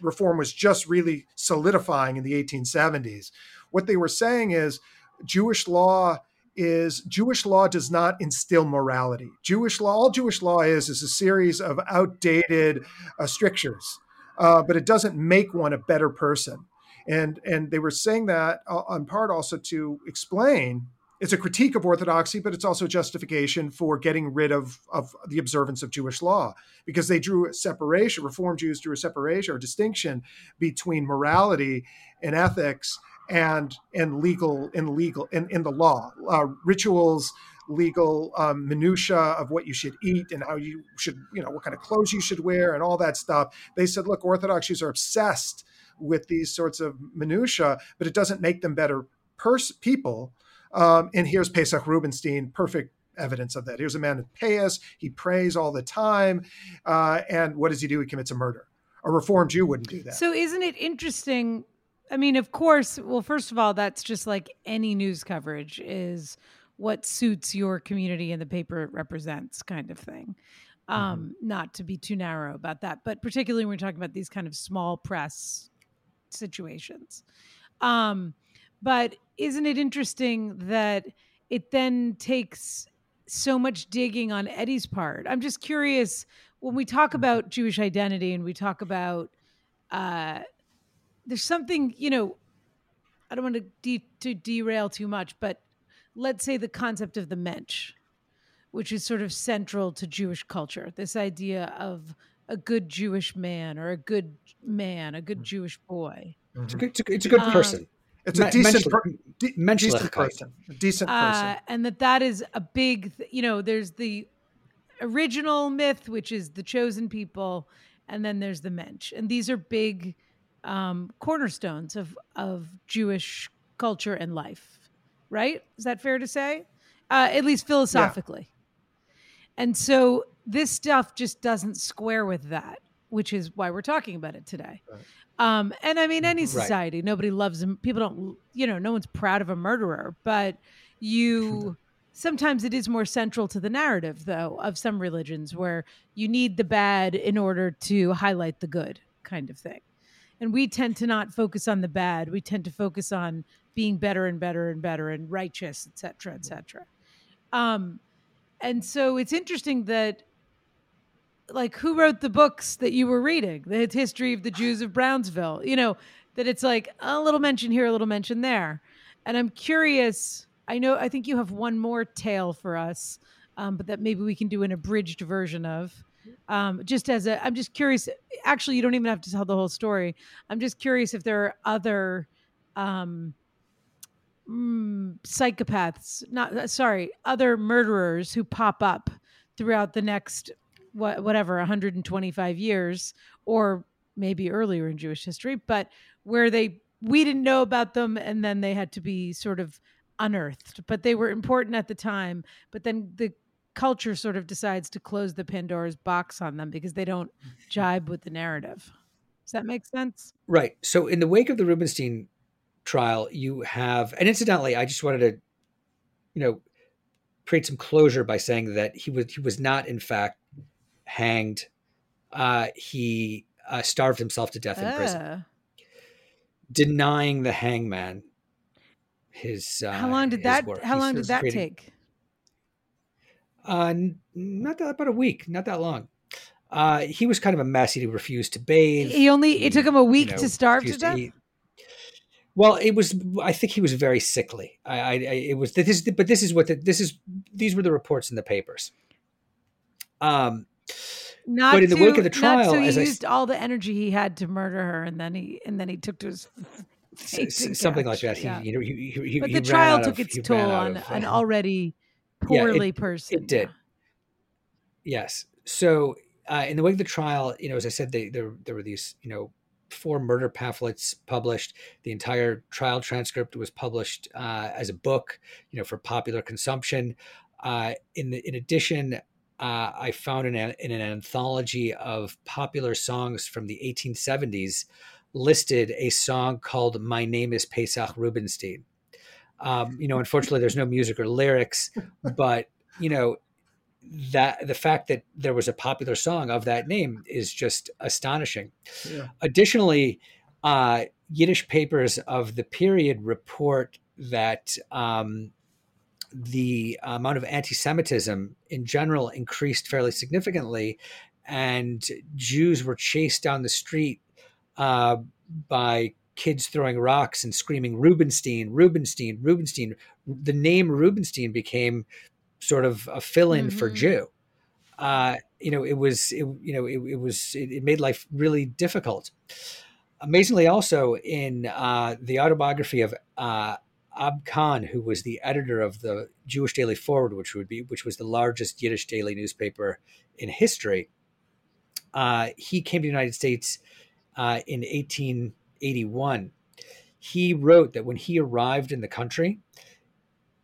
Reform was just really solidifying in the 1870s, what they were saying is Jewish law is Jewish law does not instill morality. Jewish law, all Jewish law is, is a series of outdated uh, strictures, uh, but it doesn't make one a better person. And and they were saying that uh, on part also to explain it's a critique of orthodoxy, but it's also justification for getting rid of, of the observance of Jewish law because they drew a separation, Reform Jews drew a separation or distinction between morality and ethics and and legal in legal in, in the law, uh, rituals, legal um, minutia of what you should eat and how you should, you know, what kind of clothes you should wear and all that stuff. They said, look, Orthodox Jews are obsessed with these sorts of minutia, but it doesn't make them better pers- people. Um, and here's Pesach Rubenstein, perfect evidence of that. Here's a man in Payas. He prays all the time. Uh, and what does he do? He commits a murder. A Reformed Jew wouldn't do that. So isn't it interesting? I mean, of course, well, first of all, that's just like any news coverage is what suits your community and the paper it represents kind of thing. Um, Not to be too narrow about that, but particularly when we're talking about these kind of small press situations. Um, but isn't it interesting that it then takes so much digging on Eddy's part? I'm just curious when we talk about Jewish identity and we talk about uh, there's something you know I don't want to, de- to derail too much, but let's say the concept of the mensch, which is sort of central to Jewish culture. This idea of a good Jewish man or a good man, a good Jewish boy. It's a good, it's a, it's a good Um, person. It's a decent, menschlich- per, de- decent person. A decent person. uh, and that that is a big th- you know there's the original myth which is the chosen people and then there's the mensch and these are big um, cornerstones of of jewish culture and life right is that fair to say uh, at least philosophically Yeah. and so this stuff just doesn't square with that which is why we're talking about it today. Right. um, and i mean any Right. society nobody loves him people don't you know no one's proud of a murderer but you sometimes it is more central to the narrative though of some religions where you need the bad in order to highlight the good kind of thing. And we tend to not focus on the bad. We tend to focus on being better and better and better and righteous et cetera et cetera. Um, and so it's interesting that like who wrote the books that you were reading? The history of the jews of brownsville you know that it's like a little mention here a little mention there. And i'm curious i know i think you have one more tale for us um, but that maybe we can do an abridged version of. Um, just as a i'm just curious actually you don't even have to tell the whole story. I'm just curious if there are other um, mm, psychopaths not uh, sorry other murderers who pop up throughout the next what, whatever 125 years or maybe earlier in jewish history but where they we didn't know about them and then they had to be sort of unearthed. But they were important at the time but then the culture sort of decides to close the pandora's box on them because they don't jibe with the narrative. Does that make sense? Right. So in the wake of the Rubenstein trial, you have, and incidentally, I just wanted to, you know, create some closure by saying that he was he was not in fact hanged. Uh, he uh, starved himself to death in prison, Ah. denying the hangman his. Uh, how long did that work. how He long did that creating- take Uh, not that about a week, not that long. Uh, he was kind of a mess. He refused to bathe. he only it took him a you week know, to starve to death eat. Well, it was. I think he was very sickly. I, I, I it was. This, is- but this is what the, this is. These were the reports in the papers. Um, not But in the to, wake of the trial, so he as I used all the energy he had to murder her and then he and then he took to his something like that. Yeah. He, you know, he, he, but he the trial took of- its toll on of, an uh, already Yeah, it- poorly person it did. Yes. So uh, in the wake of the trial, you know, as I said, they, there there were these, you know, four murder pamphlets published. The entire trial transcript was published uh, as a book, you know, for popular consumption. Uh, in the, in addition, uh, I found in, a, in, an anthology of popular songs from the 1870s listed a song called "My Name Is Pesach Rubenstein." Um, you know, unfortunately, there's no music or lyrics, but you know, that the fact that there was a popular song of that name is just astonishing. Yeah. Additionally, uh, Yiddish papers of the period report that um, the amount of anti-Semitism in general increased fairly significantly, and Jews were chased down the street uh, by kids throwing rocks and screaming Rubenstein, Rubenstein, Rubenstein. The name Rubenstein became sort of a fill-in mm-hmm. for Jew. Uh, you know, it was, it, you know, it, it was, it, it, made life really difficult. Amazingly, also in uh, the autobiography of uh, Ab Cahan, who was the editor of the Jewish Daily Forward, which would be, which was the largest Yiddish daily newspaper in history, uh, he came to the United States uh, in 1881. He wrote that when he arrived in the country,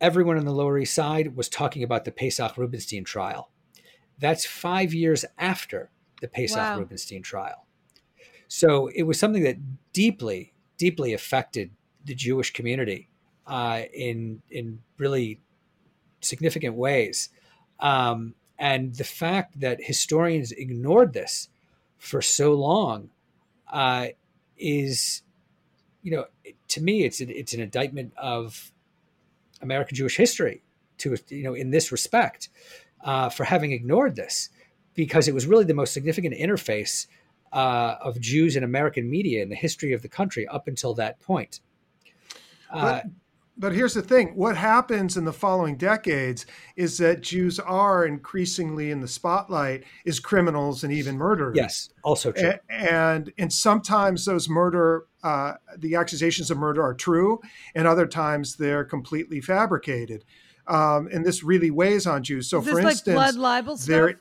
everyone on the Lower East Side was talking about the Pesach Rubenstein trial. That's five years after the Pesach wow. Rubenstein trial. So it was something that deeply, deeply affected the Jewish community uh, in in really significant ways. Um, and the fact that historians ignored this for so long uh, is, you know, to me, it's it's an indictment of American Jewish history to you know in this respect uh, for having ignored this because it was really the most significant interface uh, of Jews in American media in the history of the country up until that point. Uh, but, but here's the thing what happens in the following decades is that Jews are increasingly in the spotlight as criminals and even murderers. Yes, also true. And, and, sometimes those murder, uh, the accusations of murder are true, and other times they're completely fabricated. Um, and this really weighs on Jews. So, is for instance, like blood libel stuff?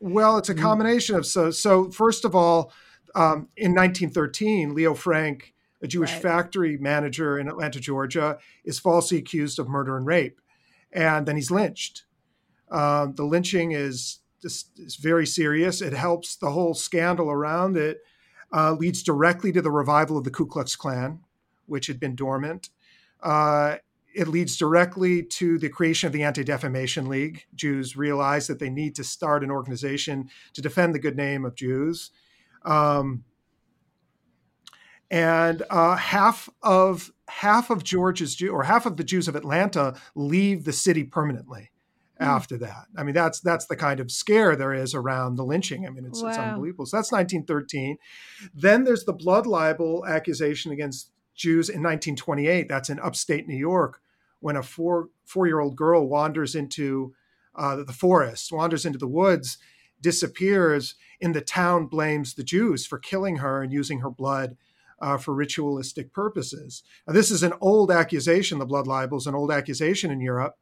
Well, it's a mm. combination of so. So, first of all, um, in 1913, Leo Frank a Jewish right. factory manager in Atlanta, Georgia, is falsely accused of murder and rape, and then he's lynched. Um, the lynching is just is very serious. It helps the whole scandal around it uh, leads directly to the revival of the Ku Klux Klan, which had been dormant. Uh, it leads directly to the creation of the Anti Defamation League. Jews realize that they need to start an organization to defend the good name of Jews. Um, and uh, half of half of Georgia's Jew or half of the Jews of Atlanta leave the city permanently mm. after that. I mean, that's that's the kind of scare there is around the lynching. I mean, it's, wow. it's unbelievable. So that's 1913. Then there's the blood libel accusation against Jews in 1928. That's in upstate New York, when a four four year old girl wanders into uh, the forest, wanders into the woods, disappears, and the town blames the Jews for killing her and using her blood uh, for ritualistic purposes. Now, this is an old accusation. The blood libel is an old accusation in Europe.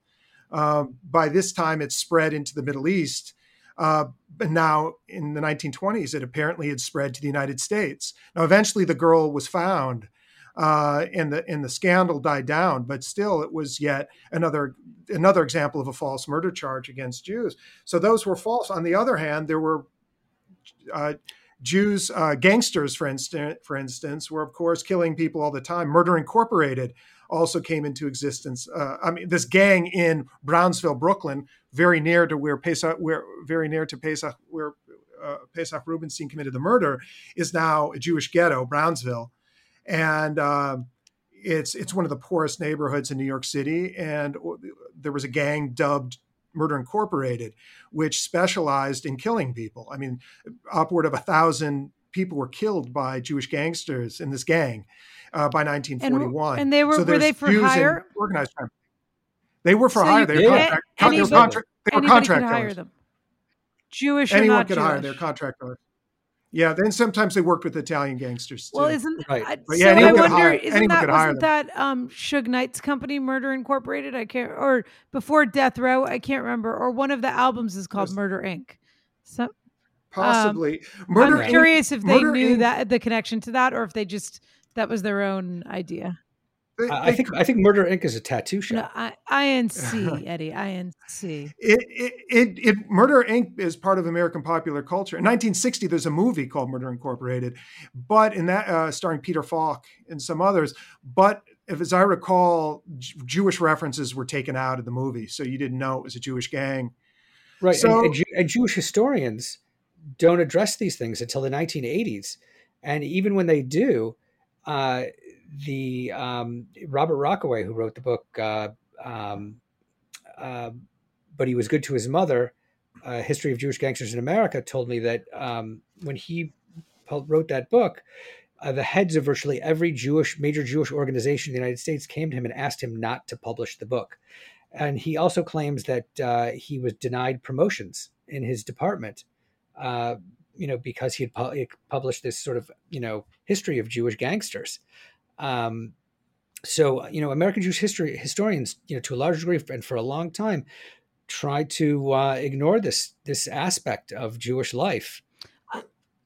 Uh, by this time, it's spread into the Middle East. Uh, now, in the 1920s, it apparently had spread to the United States. Now, eventually, the girl was found, uh, and the and the scandal died down. But still, it was yet another another example of a false murder charge against Jews. So those were false. On the other hand, there were uh, Jews, uh, gangsters, for instance, for instance, were of course killing people all the time. Murder Incorporated also came into existence. Uh, I mean, this gang in Brownsville, Brooklyn, very near to where Pesach, where very near to Pesach, where uh, Pesach Rubenstein committed the murder, is now a Jewish ghetto, Brownsville, and um, it's it's one of the poorest neighborhoods in New York City. And there was a gang dubbed Murder Incorporated, which specialized in killing people. I mean, upward of a thousand people were killed by Jewish gangsters in this gang uh, by 1941. And, and they were so were they for Jews hire? Organized crime. They were for so hire. They were, contract, anybody, they were, contract, they were contract hire them. Jewish anyone could Jewish. hire. They're contract yeah, then sometimes they worked with Italian gangsters too. Well, isn't right? I, but yeah, so I wonder, hire, isn't that wasn't that um, Suge Knight's company, Murder Incorporated? I can't, or before Death Row, I can't remember. Or one of the albums is called Murder Inc. So possibly murder. I'm curious if they Murder, knew Inc. that the connection to that, or if they just that was their own idea. They- I they think I think Murder Inc. is a tattoo No, shop. I, INC, Eddy, INC. It, it, it, it, Murder Inc. is part of American popular culture. In 1960, there's a movie called Murder Incorporated, but in that, uh, starring Peter Falk and some others. But if, as I recall, J- Jewish references were taken out of the movie, so you didn't know it was a Jewish gang. Right. So- and, and, and Jewish historians don't address these things until the 1980s. And even when they do, uh, the um, Robert Rockaway, who wrote the book, uh, um, uh, But He Was Good to His Mother, uh, History of Jewish Gangsters in America, told me that um, when he wrote that book, uh, the heads of virtually every Jewish major Jewish organization in the United States came to him and asked him not to publish the book. And he also claims that uh, he was denied promotions in his department, uh, you know, because he had pu- published this sort of, you know, history of Jewish gangsters. Um, so, you know, American Jewish history historians, you know, to a large degree and for a long time, tried to uh, ignore this this aspect of Jewish life.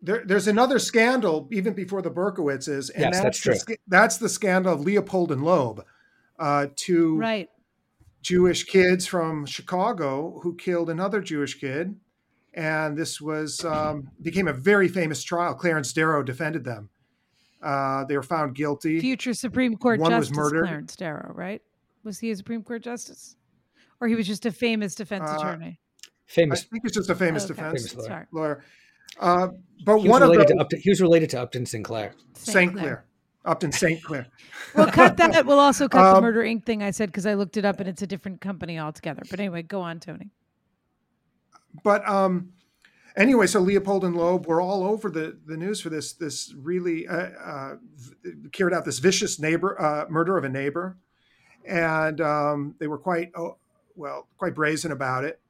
There, there's another scandal even before the Berkowitzes, and Yes, that's the true. sca- that's the scandal of Leopold and Loeb, uh, two Right. Jewish kids from Chicago who killed another Jewish kid, and this was um, became a very famous trial. Clarence Darrow defended them. Uh, they were found guilty. Future Supreme Court One was Justice murdered. Clarence Darrow, right? Was he a Supreme Court justice? Or he was just a famous defense Uh, attorney? Famous. I think it's just a famous Okay. defense Famous lawyer. Sorry. lawyer. Uh, but one of related those, to Upton, he was related to Upton Sinclair. St. Clair, Upton St. Clair. We'll cut that. We'll also cut the Um, Murder Inc. thing I said because I looked it up and it's a different company altogether. But anyway, go on, Tony. but um, anyway, so Leopold and Loeb were all over the, the news for this this really uh, uh, carried out this vicious neighbor uh, murder of a neighbor, and um, they were quite oh, well quite brazen about it.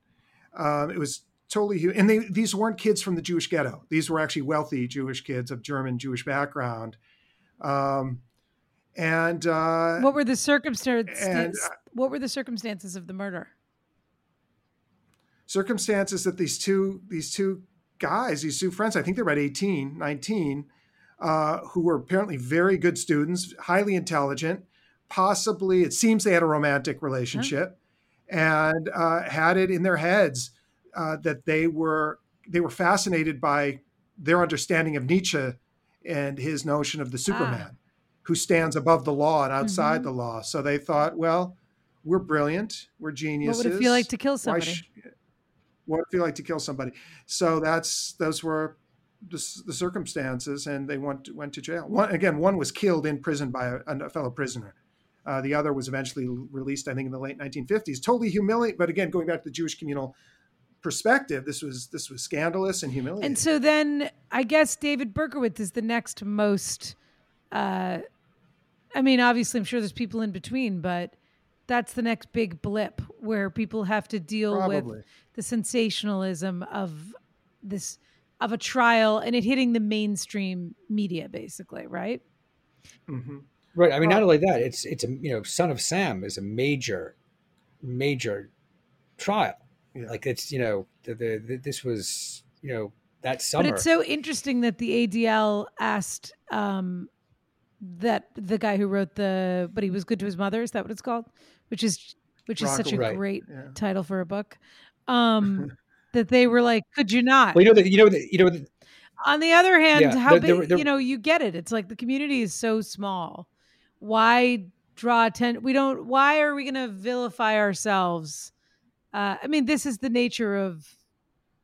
Um, it was totally and they these weren't kids from the Jewish ghetto. These were actually wealthy Jewish kids of German Jewish background. Um, and uh, What were the circumstances? and, uh, what were the circumstances of the murder? Circumstances that these two these two guys these two friends i think they're about 18 19 uh, who were apparently very good students highly intelligent possibly it seems they had a romantic relationship and uh, had it in their heads uh, that they were they were fascinated by their understanding of nietzsche and his notion of the superman who stands above the law and outside Mhm. the law so they thought well we're brilliant we're What geniuses would it feel like to kill somebody? What would it feel like to kill somebody? So that's those were the, the circumstances, and they went went to jail. One again, one was killed in prison by a, a fellow prisoner. Uh, the other was eventually released, I think, in the late 1950s. Totally humiliating, but again, going back to the Jewish communal perspective, this was this was scandalous and humiliating. And so then I guess David Berkowitz is the next most. Uh, I mean, obviously, I'm sure there's people in between, but that's the next big blip where people have to deal Probably. with the sensationalism of this of a trial and it hitting the mainstream media, basically, right? Mhm. Right. I mean, Well- not only that, it's it's a you know, Son of Sam is a major, major trial. Yeah. Like it's you know, the, the, the this was you know that summer. But it's so interesting that the ADL asked um, that the guy who wrote the "But He Was Good to His Mother" is that what it's called? Which is which is such a Right. great Yeah. title for a book. Um, that they were like, "Could you not?" well, you know that you know that you know that On the other hand, Yeah, how there- big? there were- you know, you get it. It's like the community is so small. Why draw attention? We don't. Why are we going to vilify ourselves? Uh, I mean, this is the nature of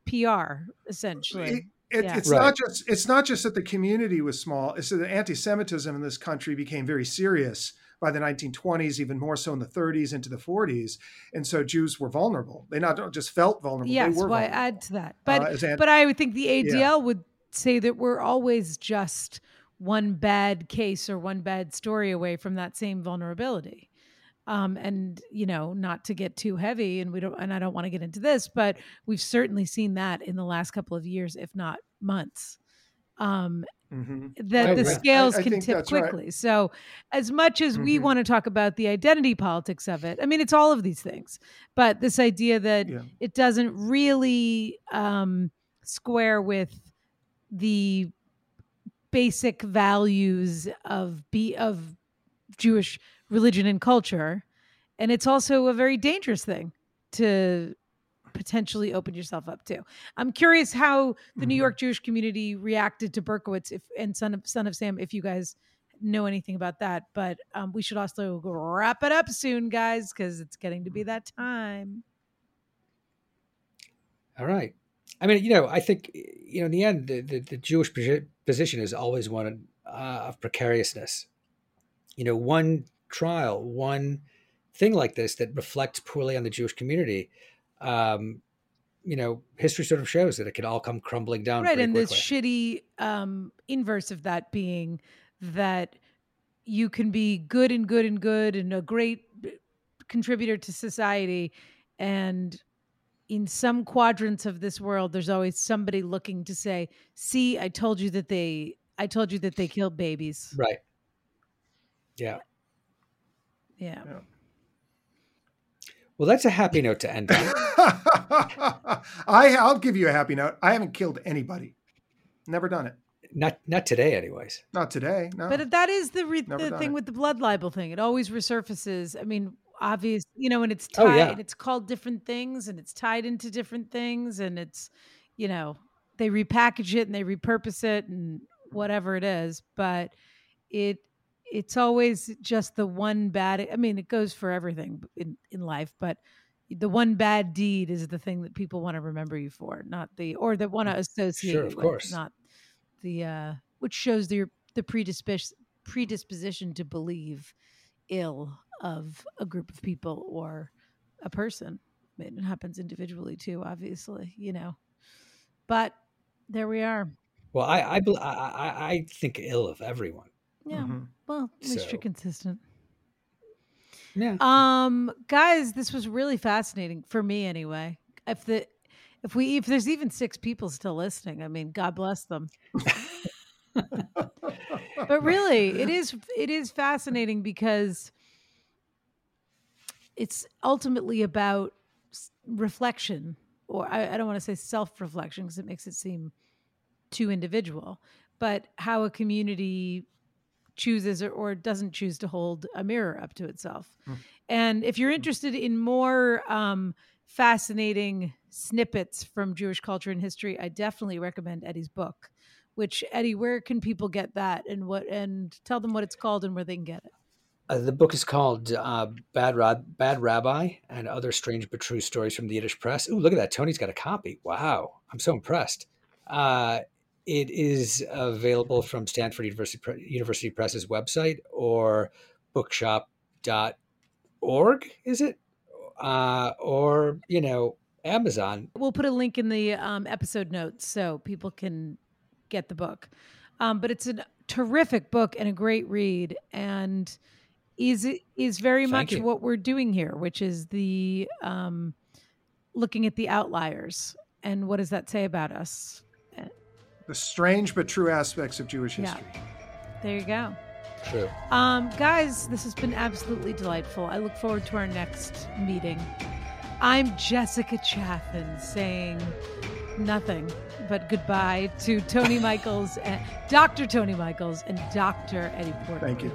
PR, essentially. It- it- Yeah. It's Right. not just it's not just that the community was small. It's that anti-Semitism in this country became very serious by the 1920s, even more so in the 30s into the 40s, and so Jews were vulnerable. They not just felt vulnerable. yes, they were why vulnerable. add to that? But Uh, but I would think the ADL would say that we're always just one bad case or one bad story away from that same vulnerability. Um, and you know, not to get too heavy, and we don't, and I don't want to get into this, but we've certainly seen that in the last couple of years, if not months. Um, Mhm. that I the scales I- I can tip that's right. quickly. So, as much as we Mhm. want to talk about the identity politics of it, I mean, it's all of these things, but this idea that Yeah. it doesn't really um, square with the basic values of be of Jewish religion and culture. And it's also a very dangerous thing to potentially open yourself up to. I'm curious how the New Mhm. York Jewish community reacted to Berkowitz if and Son of Son of Sam if you guys know anything about that. But um, we should also wrap it up soon, guys, because it's getting to be that time. All right. I mean, you know, I think you know, in the end, the the, the Jewish position is always one uh, of precariousness. You know, one trial, one thing like this that reflects poorly on the Jewish community. Um, you know, history sort of shows that it can all come crumbling down. right and this quickly. shitty um inverse of that being that you can be good and good and good and a great uh, contributor to society and in some quadrants of this world there's always somebody looking to say see i told you that they i told you that they killed babies right. Yeah. yeah Yeah. Well, that's a happy note to end on. I, I'll give you a happy note. I haven't killed anybody. Never done it. not not today, anyways. Not today. No. But that is the re- the thing it. with the blood libel thing. It always resurfaces. I mean, obvious, you know, and it's Oh, tied. yeah. and It's called different things, and it's tied into different things, and it's, you know, they repackage it and they repurpose it and whatever it is. But it it's always just the one bad. I mean, it goes for everything in in life, but the one bad deed is the thing that people want to remember you for, not the or that want to associate Sure, of with, course. not the uh which shows the the predispos- predisposition to believe ill of a group of people or a person. I mean, it happens individually too, obviously, you know. But there we are. Well, I I I, I, I think ill of everyone. Yeah. Mhm. Well, at least So- you're consistent. Yeah. Um, guys, this was really fascinating for me anyway. If the if we if there's even six people still listening, I mean, God bless them. But really, it is it is fascinating because it's ultimately about reflection, or I, I don't want to say self reflection because it makes it seem too individual, but how a community chooses or, or doesn't choose to hold a mirror up to itself. Mm. And if you're interested in more um, fascinating snippets from Jewish culture and history, I definitely recommend Eddy's book. Which Eddy, where can people get that, and what, and tell them what it's called and where they can get it. Uh, the book is called uh, Bad, Rab- Bad Rabbi and Other Strange But True Stories from the Yiddish Press. Ooh, look at that. Tony's got a copy. Wow. I'm so impressed. Uh, it is available from Stanford University, University Press's website or bookshop.org, is it? Uh, or, you know, Amazon. We'll put a link in the um, episode notes so people can get the book. Um, but it's a terrific book and a great read, and is is very Thank much you. what we're doing here, which is the um, looking at the outliers and what does that say about us. The strange but true aspects of Jewish Yeah. history. There you go. True. Um, guys, this has been absolutely delightful. I look forward to our next meeting. I'm Jessica Chaffin saying nothing but goodbye to Tony Michels and Dr. Tony Michels and Dr. Eddy Portnoy. Thank you.